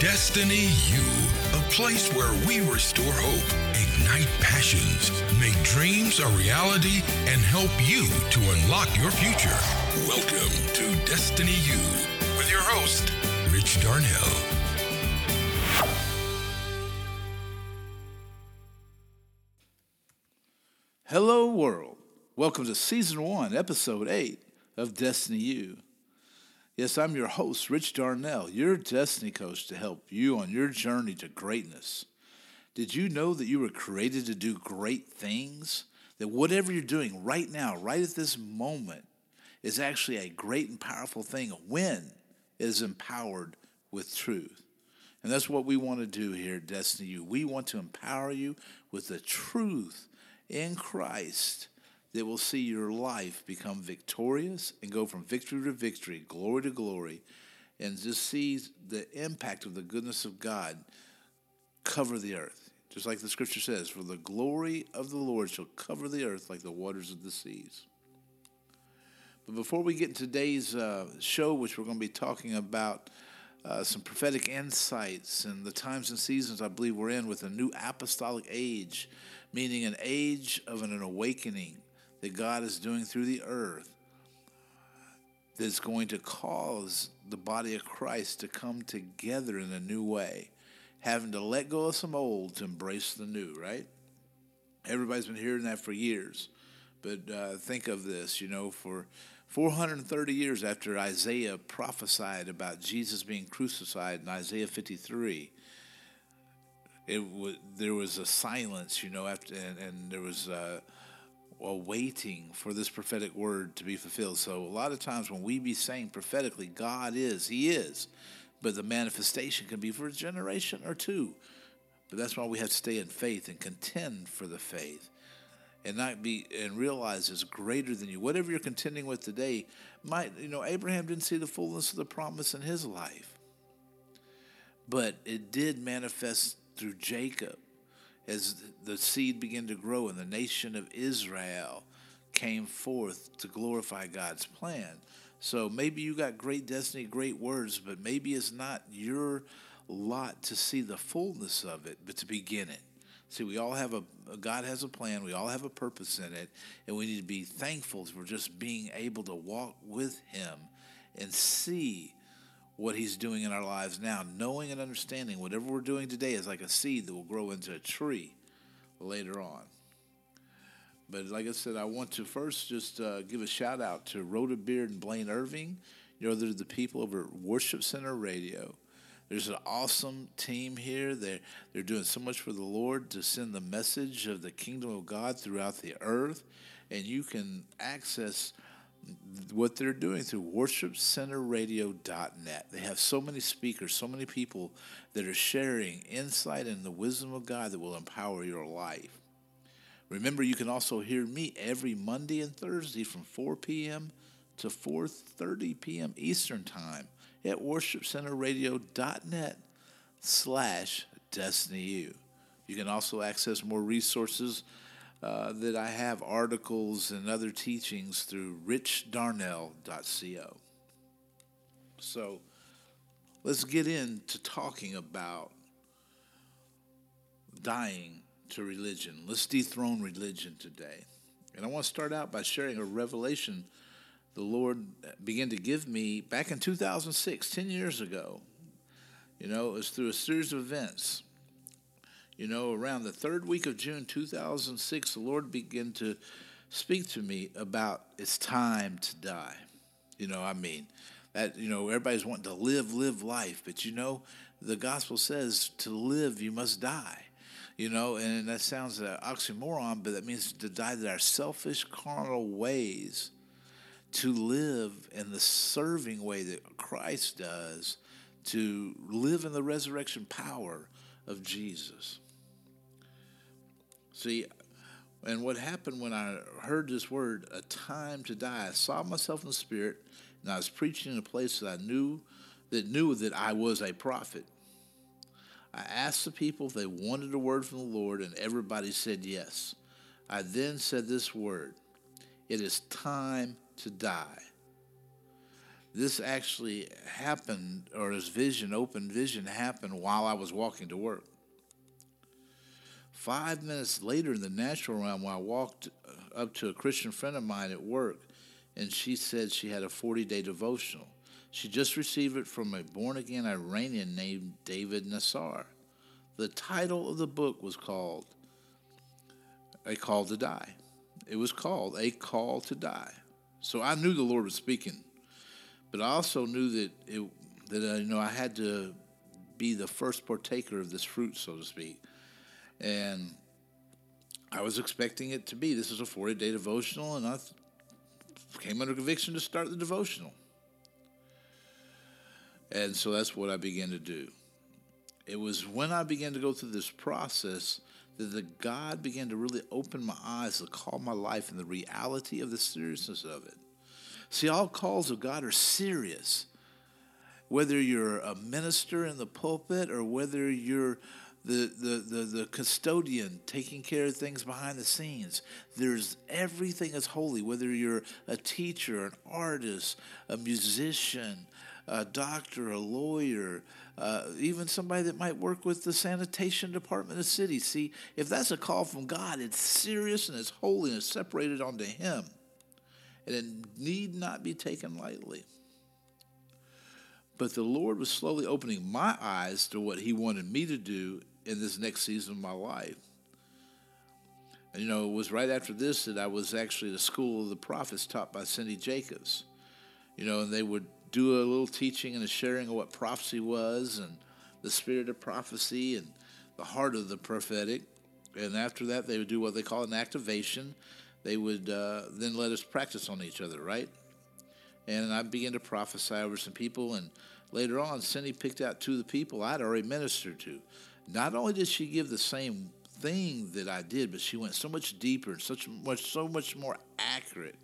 Destiny U, a place where we restore hope, ignite passions, make dreams a reality, and help you to unlock your future. Welcome to Destiny U with your host, Rich Darnell. Hello, world. Welcome to season one, episode eight of Destiny U. Yes, I'm your host, Rich Darnell, your destiny coach to help you on your journey to greatness. Did you know that you were created to do great things? That whatever you're doing right now, right at this moment, is actually a great and powerful thing when it is empowered with truth. And that's what we want to do here at Destiny U. We want to empower you with the truth in Christ that will see your life become victorious and go from victory to victory, glory to glory, and just see the impact of the goodness of God cover the earth. Just like the scripture says, for the glory of the Lord shall cover the earth like the waters of the seas. But before we get into today's uh, show, which we're going to be talking about uh, some prophetic insights and the times and seasons I believe we're in with a new apostolic age, meaning an age of an awakening that God is doing through the earth that's going to cause the body of Christ to come together in a new way, having to let go of some old to embrace the new, right? Everybody's been hearing that for years. But uh, think of this, you know, for 430 years after Isaiah prophesied about Jesus being crucified in Isaiah 53, it w- there was a silence, you know, after, and, and there was. Uh, waiting for this prophetic word to be fulfilled. So a lot of times when we be saying prophetically, God is, He is, but the manifestation can be for a generation or two. But that's why we have to stay in faith and contend for the faith. And not be and realize it's greater than you. Whatever you're contending with today might, you know, Abraham didn't see the fullness of the promise in his life. But it did manifest through Jacob as the seed began to grow and the nation of Israel came forth to glorify God's plan. So maybe you got great destiny, great words, but maybe it's not your lot to see the fullness of it, but to begin it. See, we all have a God has a plan. We all have a purpose in it, and we need to be thankful for just being able to walk with Him and see what He's doing in our lives now, knowing and understanding whatever we're doing today is like a seed that will grow into a tree later on. But like I said, I want to first just uh, give a shout out to Rhoda Beard and Blaine Irving. You know, they're the people over at Worship Center Radio. There's an awesome team here. They're, they're doing so much for the Lord to send the message of the kingdom of God throughout the earth. And you can access what they're doing through worshipcenterradio.net. They have so many speakers, so many people that are sharing insight and the wisdom of God that will empower your life. Remember, you can also hear me every Monday and Thursday from 4 p.m. to 4.30 p.m. Eastern Time at worshipcenterradio.net slash destiny You can also access more resources uh, that I have articles and other teachings through richdarnell.co. So let's get into talking about dying to religion. Let's dethrone religion today. And I want to start out by sharing a revelation the Lord began to give me back in 2006, 10 years ago. You know, it was through a series of events you know, around the third week of June 2006, the Lord began to speak to me about it's time to die. You know, I mean, that, you know, everybody's wanting to live, live life, but you know, the gospel says to live, you must die. You know, and that sounds an oxymoron, but that means to die to our selfish, carnal ways, to live in the serving way that Christ does, to live in the resurrection power of Jesus. See, and what happened when I heard this word, a time to die, I saw myself in the spirit, and I was preaching in a place that I knew that knew that I was a prophet. I asked the people if they wanted a word from the Lord, and everybody said yes. I then said this word It is time to die. this actually happened, or this vision, open vision, happened while I was walking to work. Five minutes later in the natural realm, I walked up to a Christian friend of mine at work, and she said she had a 40 day devotional. She just received it from a born again Iranian named David Nasser. The title of the book was called A Call to Die. It was called A Call to Die. So I knew the Lord was speaking, but I also knew that it, that uh, you know I had to be the first partaker of this fruit, so to speak, and I was expecting it to be. This is a 40 day devotional, and I came under conviction to start the devotional. And so that's what I began to do. It was when I began to go through this process that the God began to really open my eyes to call my life and the reality of the seriousness of it. See, all calls of God are serious. Whether you're a minister in the pulpit or whether you're the, the, the, the custodian taking care of things behind the scenes. There's everything is holy, whether you're a teacher, an artist, a musician, a doctor, a lawyer, uh, even somebody that might work with the sanitation department of the city. See, if that's a call from God, it's serious and it's holy and it's separated unto Him. And it need not be taken lightly. But the Lord was slowly opening my eyes to what He wanted me to do in this next season of my life. And, you know, it was right after this that I was actually at a School of the Prophets taught by Cindy Jacobs. You know, and they would do a little teaching and a sharing of what prophecy was and the spirit of prophecy and the heart of the prophetic. And after that, they would do what they call an activation. They would uh, then let us practice on each other, right? And I began to prophesy over some people. And later on, Cindy picked out two of the people I'd already ministered to. Not only did she give the same thing that I did, but she went so much deeper and such much, so much more accurate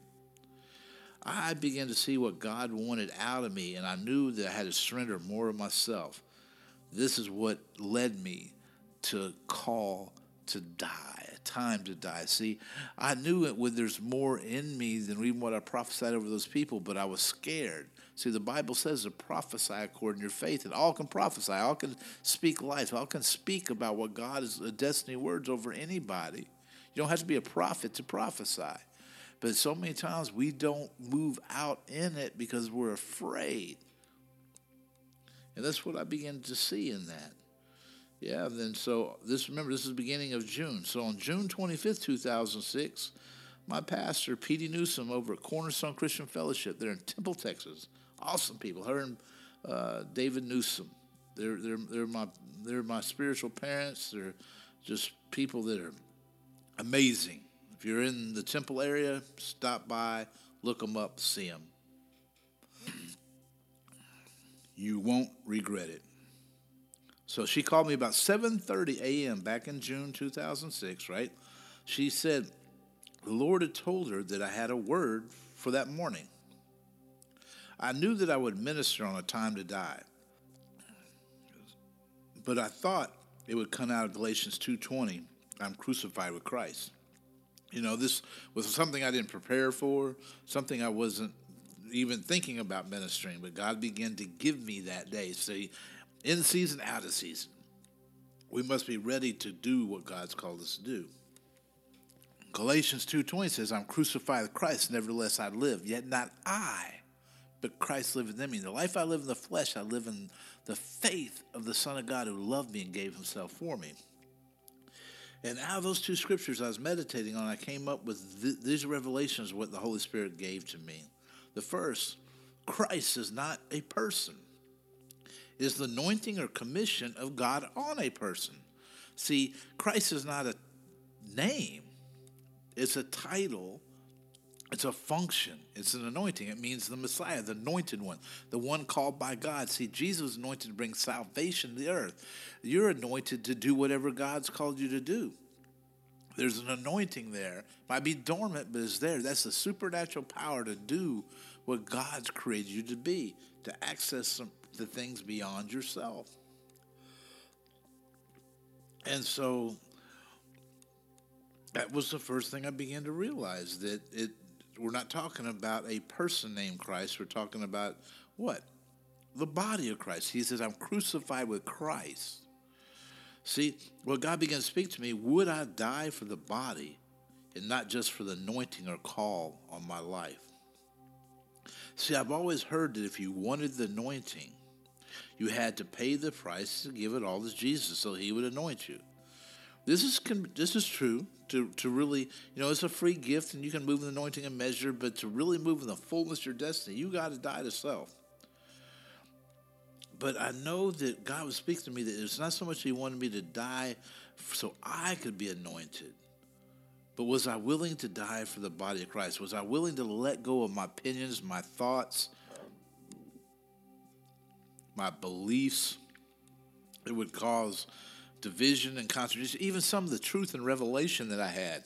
I began to see what God wanted out of me, and I knew that I had to surrender more of myself. This is what led me to call to die, a time to die. See, I knew it when there's more in me than even what I prophesied over those people, but I was scared. See, the Bible says to prophesy according to your faith, and all can prophesy, all can speak life, all can speak about what God is, destiny words over anybody. You don't have to be a prophet to prophesy. But so many times we don't move out in it because we're afraid. And that's what I began to see in that. Yeah, and then so this remember this is the beginning of June. So on June 25th, 2006, my pastor, Petey Newsom, over at Cornerstone Christian Fellowship, they're in Temple, Texas. Awesome people. Her and uh, David Newsom. They're they're they're my they're my spiritual parents. They're just people that are amazing. If you're in the Temple area, stop by, look them up, see them. you won't regret it. So she called me about 7:30 a.m. back in June 2006, right? She said the Lord had told her that I had a word for that morning. I knew that I would minister on a time to die. But I thought it would come out of Galatians 2:20, I'm crucified with Christ. You know, this was something I didn't prepare for, something I wasn't even thinking about ministering, but God began to give me that day. See, in season, out of season, we must be ready to do what God's called us to do. Galatians 2.20 says, I'm crucified with Christ, nevertheless I live, yet not I, but Christ liveth in me. The life I live in the flesh, I live in the faith of the Son of God who loved me and gave himself for me. And out of those two scriptures I was meditating on, I came up with th- these revelations, what the Holy Spirit gave to me. The first, Christ is not a person, it is the anointing or commission of God on a person. See, Christ is not a name, it's a title it's a function. It's an anointing. It means the Messiah, the anointed one, the one called by God. See, Jesus was anointed to bring salvation to the earth. You're anointed to do whatever God's called you to do. There's an anointing there. Might be dormant, but it's there. That's the supernatural power to do what God's created you to be, to access some, the things beyond yourself. And so that was the first thing I began to realize that it we're not talking about a person named Christ. We're talking about what? The body of Christ. He says, I'm crucified with Christ. See, what God began to speak to me, would I die for the body and not just for the anointing or call on my life? See, I've always heard that if you wanted the anointing, you had to pay the price to give it all to Jesus so he would anoint you. This is this is true to, to really, you know, it's a free gift and you can move in the anointing and measure, but to really move in the fullness of your destiny, you got to die to self. But I know that God was speaking to me that it's not so much He wanted me to die so I could be anointed, but was I willing to die for the body of Christ? Was I willing to let go of my opinions, my thoughts, my beliefs? It would cause division and contradiction, even some of the truth and revelation that I had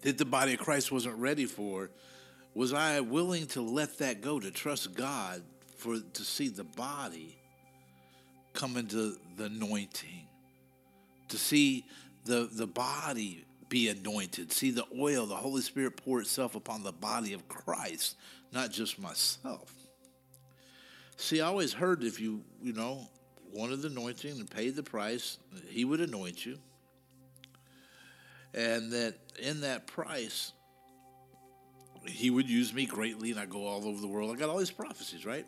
that the body of Christ wasn't ready for. Was I willing to let that go, to trust God for to see the body come into the anointing, to see the the body be anointed, see the oil, the Holy Spirit pour itself upon the body of Christ, not just myself. See, I always heard if you, you know, wanted the anointing and paid the price, he would anoint you. And that in that price, he would use me greatly and I go all over the world. I got all these prophecies, right?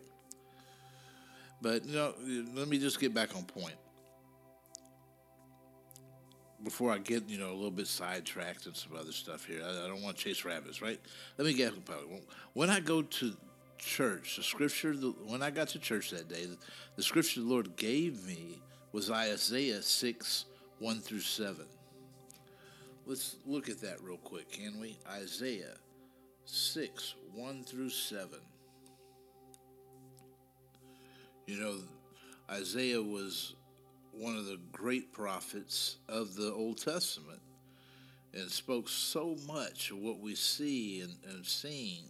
But you know, let me just get back on point before I get you know a little bit sidetracked and some other stuff here. I, I don't want to chase rabbits, right? Let me get when I go to church, the scripture the, when I got to church that day, the, the scripture the Lord gave me was Isaiah six one through seven. Let's look at that real quick, can we? Isaiah six one through seven. You know, Isaiah was one of the great prophets of the Old Testament and spoke so much of what we see and, and seen.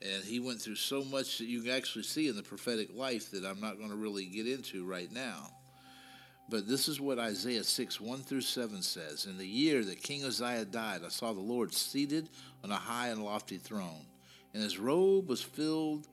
And he went through so much that you can actually see in the prophetic life that I'm not going to really get into right now. But this is what Isaiah 6, 1 through 7 says. In the year that King Uzziah died, I saw the Lord seated on a high and lofty throne, and his robe was filled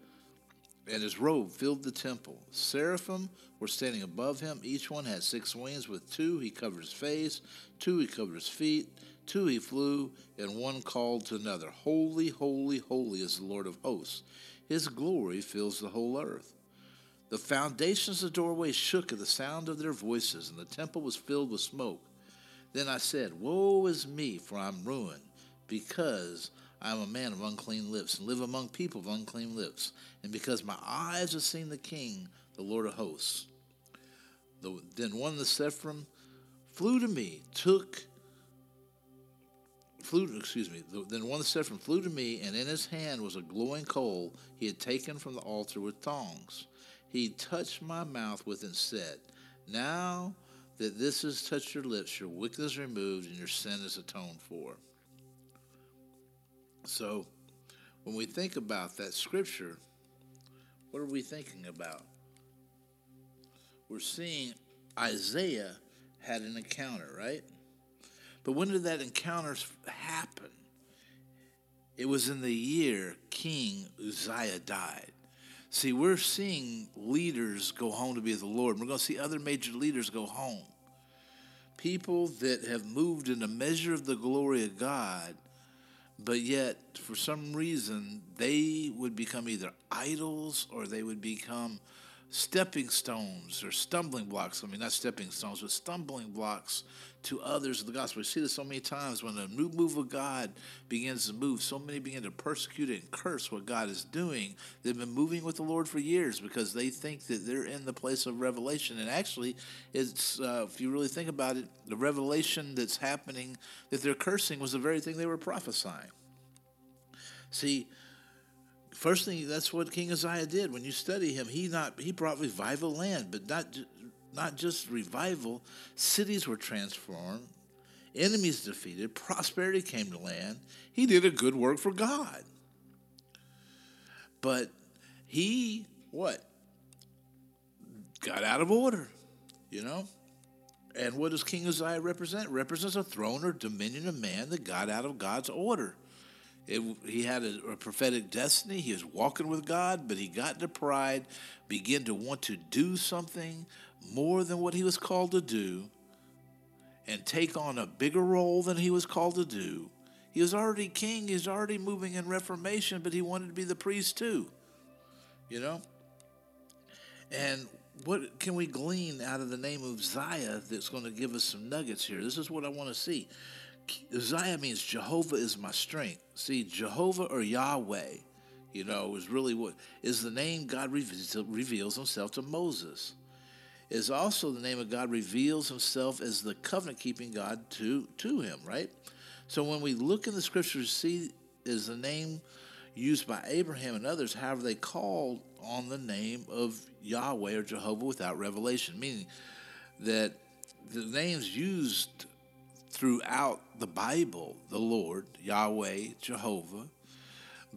and his robe filled the temple. Seraphim were standing above him. Each one had six wings. With two he covered his face, two he covered his feet, two he flew, and one called to another, Holy, holy, holy is the Lord of hosts. His glory fills the whole earth. The foundations of the doorway shook at the sound of their voices, and the temple was filled with smoke. Then I said, Woe is me, for I'm ruined, because I am a man of unclean lips, and live among people of unclean lips. And because my eyes have seen the King, the Lord of hosts. The, then one of the Seraphim flew to me, took, flew, excuse me, the, then one the Seraphim flew to me, and in his hand was a glowing coal he had taken from the altar with tongs. He touched my mouth with and said, Now that this has touched your lips, your wickedness is removed, and your sin is atoned for. So, when we think about that scripture, what are we thinking about? We're seeing Isaiah had an encounter, right? But when did that encounter happen? It was in the year King Uzziah died. See, we're seeing leaders go home to be with the Lord. We're going to see other major leaders go home. People that have moved in the measure of the glory of God but yet for some reason they would become either idols or they would become stepping stones or stumbling blocks. I mean, not stepping stones, but stumbling blocks to others of the gospel. We see this so many times when a new move of God begins to move. So many begin to persecute and curse what God is doing. They've been moving with the Lord for years because they think that they're in the place of revelation. And actually, it's uh, if you really think about it, the revelation that's happening that they're cursing was the very thing they were prophesying. See, first thing that's what King Uzziah did. When you study him, he not he brought revival land, but not not just revival. Cities were transformed, enemies defeated, prosperity came to land. He did a good work for God. But he what got out of order, you know. And what does King Uzziah represent? Represents a throne or dominion of man that got out of God's order. It, he had a, a, prophetic destiny. He was walking with God, but he got into pride, began to want to do something more than what he was called to do, and take on a bigger role than he was called to do. He was already king, he was already moving in reformation, but he wanted to be the priest too. You know? And what can we glean out of the name of Uzziah that's going to give us some nuggets here? This is what I want to see. Uzziah means Jehovah is my strength. See, Jehovah or Yahweh, you know, is really what is the name God reveals, himself to Moses. Is also the name of God reveals himself as the covenant keeping God to, to him, right? So when we look in the scriptures, see is the name used by Abraham and others, however, they called on the name of Yahweh or Jehovah without revelation, meaning that the names used throughout the Bible, the Lord, Yahweh, Jehovah,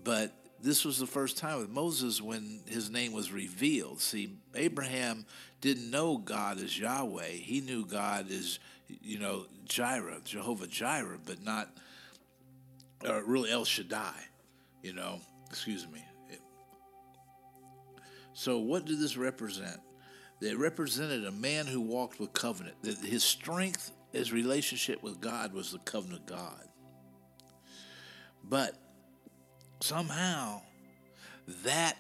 but this was the first time with Moses when his name was revealed. See, Abraham didn't know God as Yahweh. He knew God as, you know, Jireh, Jehovah Jireh, but not, or really El Shaddai, you know, excuse me. So, what did this represent? It represented a man who walked with covenant, that his strength, his relationship with God was the covenant God. But somehow, that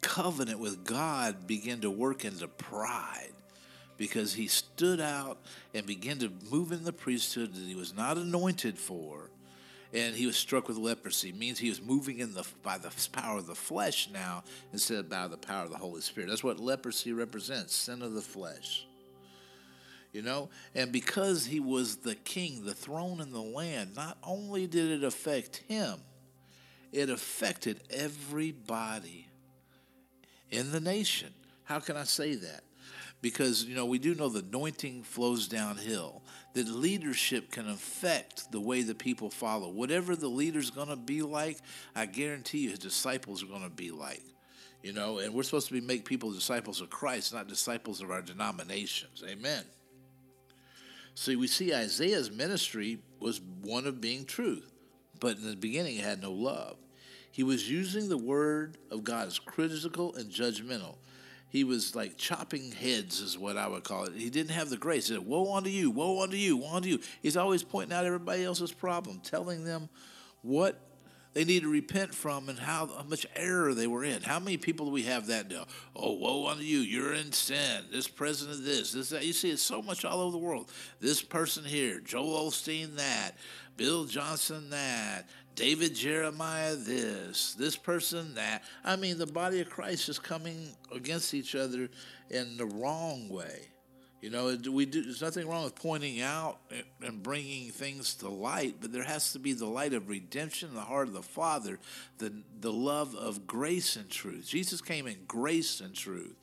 covenant with God began to work into pride because he stood out and began to move in the priesthood that he was not anointed for and he was struck with leprosy. It means he was moving in the by the power of the flesh now instead of by the power of the Holy Spirit. That's what leprosy represents: sin of the flesh. You know, and because he was the king, the throne in the land, not only did it affect him, it affected everybody in the nation. How can I say that? Because, you know, we do know the anointing flows downhill that leadership can affect the way the people follow. Whatever the leader's going to be like, I guarantee you his disciples are going to be like. You know, and we're supposed to be make people disciples of Christ, not disciples of our denominations. Amen. See, we see Isaiah's ministry was one of being truth, but in the beginning it had no love. He was using the word of God as critical and judgmental he was like chopping heads, is what I would call it. He didn't have the grace. He said, Woe unto you, woe unto you, woe unto you. He's always pointing out everybody else's problem, telling them what they need to repent from and how, how much error they were in. How many people do we have that now? Oh, woe unto you, you're in sin. This president, this, this, that. You see it's so much all over the world. This person here, Joel Osteen, that, Bill Johnson, that, David Jeremiah this, this person that. I mean, the body of Christ is coming against each other in the wrong way. You know, we do, there's nothing wrong with pointing out and bringing things to light, but there has to be the light of redemption in the heart of the Father, the, the love of grace and truth. Jesus came in grace and truth.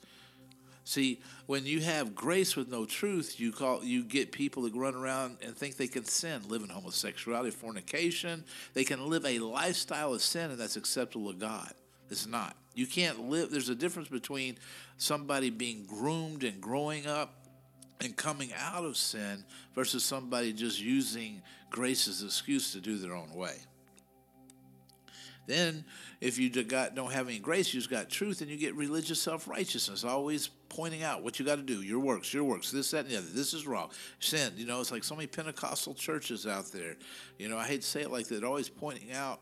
See, when you have grace with no truth, you call you get people that run around and think they can sin, live in homosexuality, fornication. They can live a lifestyle of sin, and that's acceptable to God. It's not. You can't live. There's a difference between somebody being groomed and growing up and coming out of sin versus somebody just using grace as an excuse to do their own way. Then, if you don't have any grace, you just got truth, and you get religious self righteousness, always pointing out what you got to do, your works, your works, this, that, and the other. This is wrong. Sin. You know, it's like so many Pentecostal churches out there. You know, I hate to say it like that, always pointing out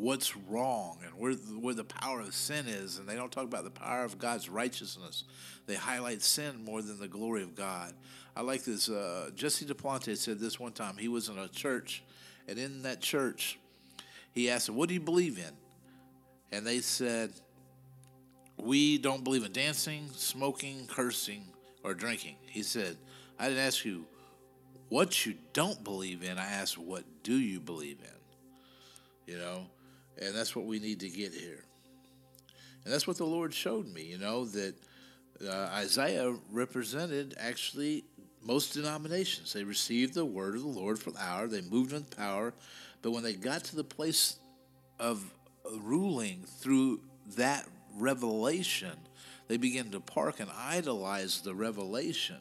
what's wrong and where where the power of sin is, and they don't talk about the power of God's righteousness. They highlight sin more than the glory of God. I like this. Uh, Jesse Duplantis said this one time. He was in a church, and in that church he asked What do you believe in? And they said, We don't believe in dancing, smoking, cursing, or drinking. He said, I didn't ask you what you don't believe in. I asked, What do you believe in? You know, and that's what we need to get here. And that's what the Lord showed me, you know, that uh, Isaiah represented actually most denominations. They received the word of the Lord for the hour, they moved in power, but when they got to the place of ruling through that revelation, they began to park and idolize the revelation.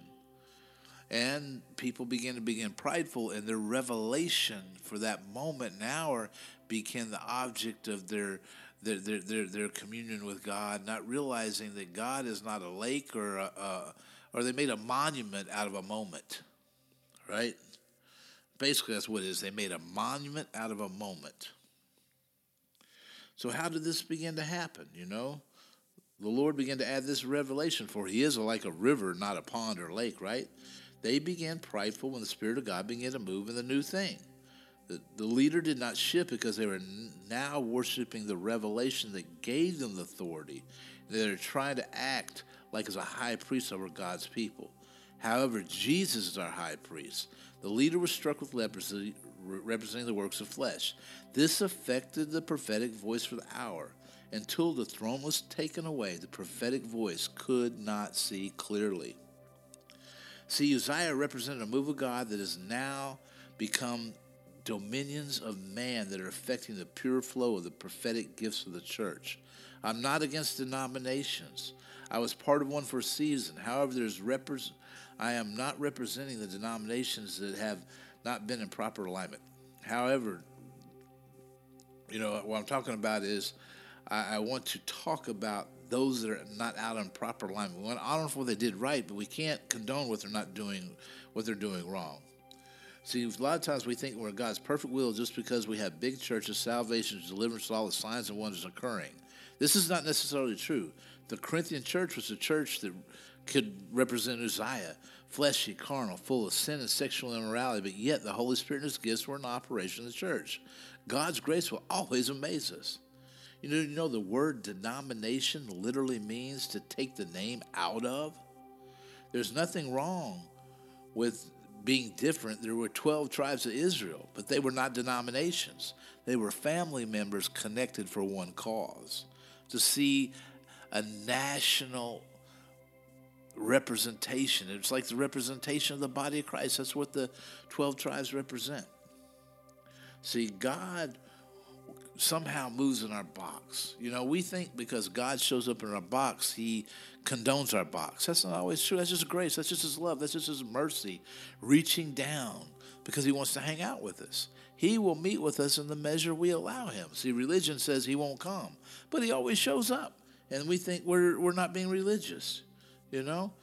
And people began to begin prideful in their revelation for that moment and hour became the object of their their, their, their, their communion with God, not realizing that God is not a lake or a, a, or they made a monument out of a moment, right? Basically, that's what it is. They made a monument out of a moment. So, how did this begin to happen? You know, the Lord began to add this revelation, for He is like a river, not a pond or lake, right? They began prideful when the Spirit of God began to move in the new thing. The, leader did not shift because they were now worshiping the revelation that gave them the authority. They're trying to act like as a high priest over God's people. However, Jesus is our high priest. The leader was struck with leprosy, representing the works of flesh. This affected the prophetic voice for the hour. Until the throne was taken away, the prophetic voice could not see clearly. See, Uzziah represented a move of God that has now become dominions of man that are affecting the pure flow of the prophetic gifts of the church. I'm not against denominations. I was part of one for a season. However, there's repres- I am not representing the denominations that have not been in proper alignment. However, you know, what I'm talking about is I, I want to talk about those that are not out in proper alignment. I don't know if what they did right, but we can't condone what they're not doing, what they're doing wrong. See, a lot of times we think we're in God's perfect will just because we have big churches, salvation, deliverance, all the signs and wonders occurring. This is not necessarily true. The Corinthian church was a church that could represent Uzziah, fleshy, carnal, full of sin and sexual immorality, but yet the Holy Spirit and His gifts were in operation in the church. God's grace will always amaze us. You know, you know the word denomination literally means to take the name out of. There's nothing wrong with being different. There were 12 tribes of Israel, but they were not denominations. They were family members connected for one cause. To see a national representation. It's like the representation of the body of Christ. That's what the 12 tribes represent. See, God somehow moves in our box. You know, we think because God shows up in our box, He condones our box. That's not always true. That's just grace. That's just His love. That's just His mercy reaching down because He wants to hang out with us. He will meet with us in the measure we allow Him. See, religion says He won't come, but He always shows up. And we think we're, we're not being religious, you know?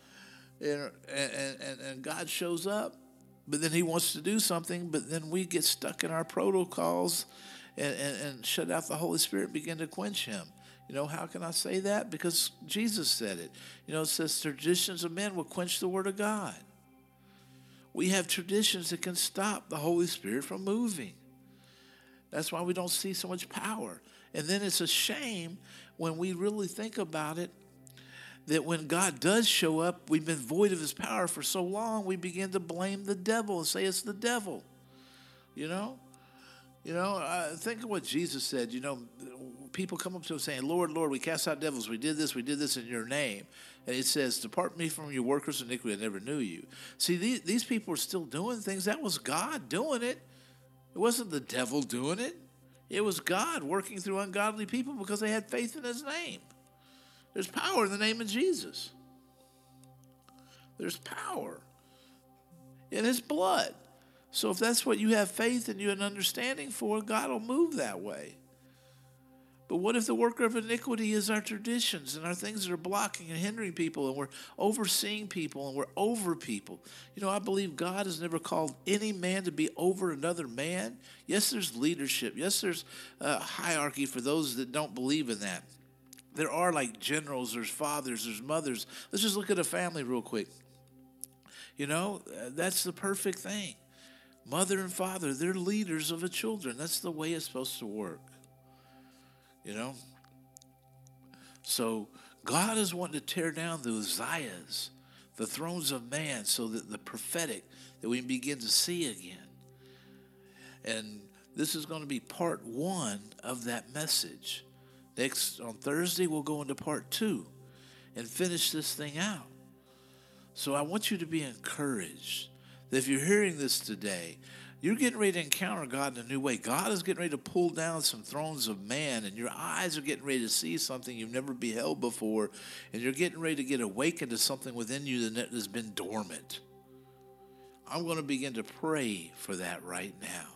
And, and, and, and God shows up, but then He wants to do something, but then we get stuck in our protocols and, and, and shut out the Holy Spirit, begin to quench Him. You know, how can I say that? Because Jesus said it. You know, it says traditions of men will quench the word of God. We have traditions that can stop the Holy Spirit from moving. That's why we don't see so much power. And then it's a shame when we really think about it that when God does show up, we've been void of his power for so long, we begin to blame the devil and say it's the devil. You know? You know, uh, think of what Jesus said. You know, people come up to him saying, Lord, Lord, we cast out devils. We did this, we did this in your name. And he says, Depart me from your workers' iniquity. I never knew you. See, these, these people are still doing things. That was God doing it. It wasn't the devil doing it. It was God working through ungodly people because they had faith in his name. There's power in the name of Jesus. There's power in his blood. So if that's what you have faith and you have an understanding for, God will move that way. But what if the worker of iniquity is our traditions and our things that are blocking and hindering people and we're overseeing people and we're over people? You know, I believe God has never called any man to be over another man. Yes, there's leadership. Yes, there's uh, hierarchy for those that don't believe in that. There are like generals, there's fathers, there's mothers. Let's just look at a family real quick. You know, uh, that's the perfect thing mother and father, they're leaders of the children. That's the way it's supposed to work. You know? So God is wanting to tear down the Uzziahs, the thrones of man, so that the prophetic, that we begin to see again. And this is going to be part one of that message. Next, on Thursday, we'll go into part two and finish this thing out. So I want you to be encouraged that if you're hearing this today, you're getting ready to encounter God in a new way. God is getting ready to pull down some thrones of man, and your eyes are getting ready to see something you've never beheld before, and you're getting ready to get awakened to something within you that has been dormant. I'm going to begin to pray for that right now.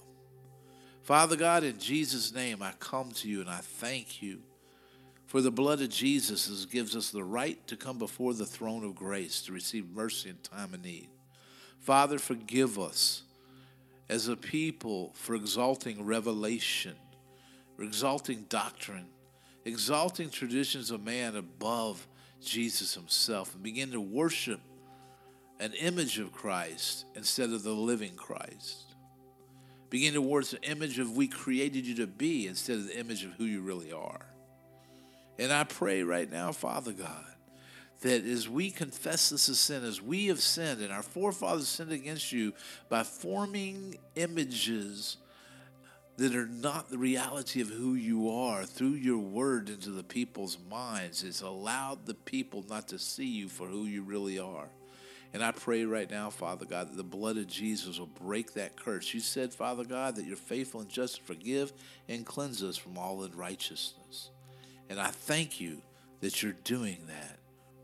Father God, in Jesus' name, I come to you and I thank you for the blood of Jesus gives us the right to come before the throne of grace to receive mercy in time of need. Father, forgive us as a people for exalting revelation, exalting doctrine, exalting traditions of man above Jesus himself, and begin to worship an image of Christ instead of the living Christ. Begin to worship the image of we created you to be instead of the image of who you really are. And I pray right now, Father God, that as we confess this as sin, as we have sinned and our forefathers sinned against you by forming images that are not the reality of who you are through your word into the people's minds, it's allowed the people not to see you for who you really are. And I pray right now, Father God, that the blood of Jesus will break that curse. You said, Father God, that you're faithful and just to forgive and cleanse us from all unrighteousness. And I thank you that you're doing that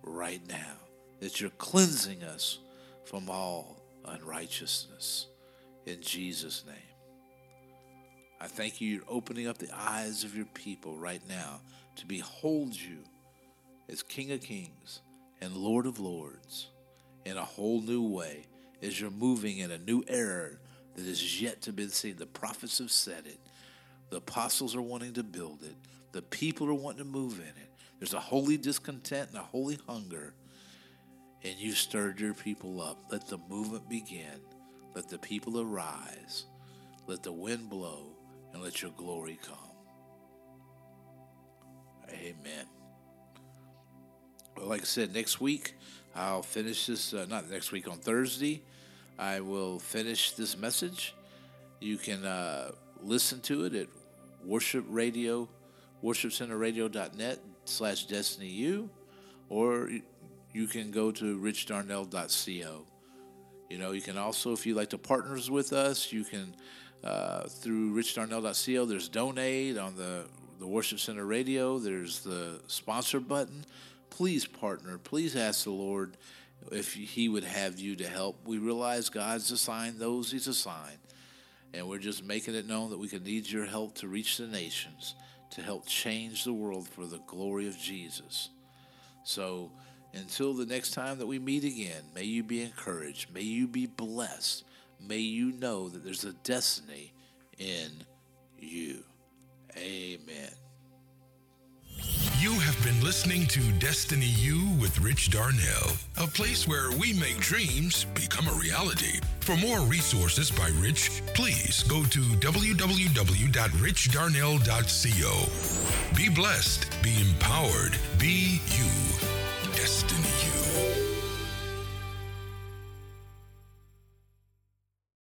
right now, that you're cleansing us from all unrighteousness. In Jesus' name. I thank you, you're opening up the eyes of your people right now to behold you as King of Kings and Lord of Lords in a whole new way as you're moving in a new era that is yet to be seen. The prophets have said it, the apostles are wanting to build it. The people are wanting to move in it. There's a holy discontent and a holy hunger. And you stirred your people up. Let the movement begin. Let the people arise. Let the wind blow and let your glory come. Amen. Well, like I said, next week I'll finish this, uh, not next week, on Thursday. I will finish this message. You can uh, listen to it at worship radio worshipcenterradio.net slash destiny u or you can go to richdarnell.co you know you can also if you like to partners with us you can uh, through richdarnell.co there's donate on the the worship center radio there's the sponsor button. Please partner please ask the lord if he would have you to help. We realize god's assigned those he's assigned and we're just making it known that we can need your help to reach the nations to help change the world for the glory of Jesus. So until the next time that we meet again, may you be encouraged. May you be blessed. May you know that there's a destiny in you. Amen. You have been listening to Destiny U with Rich Darnell, a place where we make dreams become a reality. For more resources by Rich, please go to www.richdarnell.co. Be blessed, be empowered, be you. Destiny U.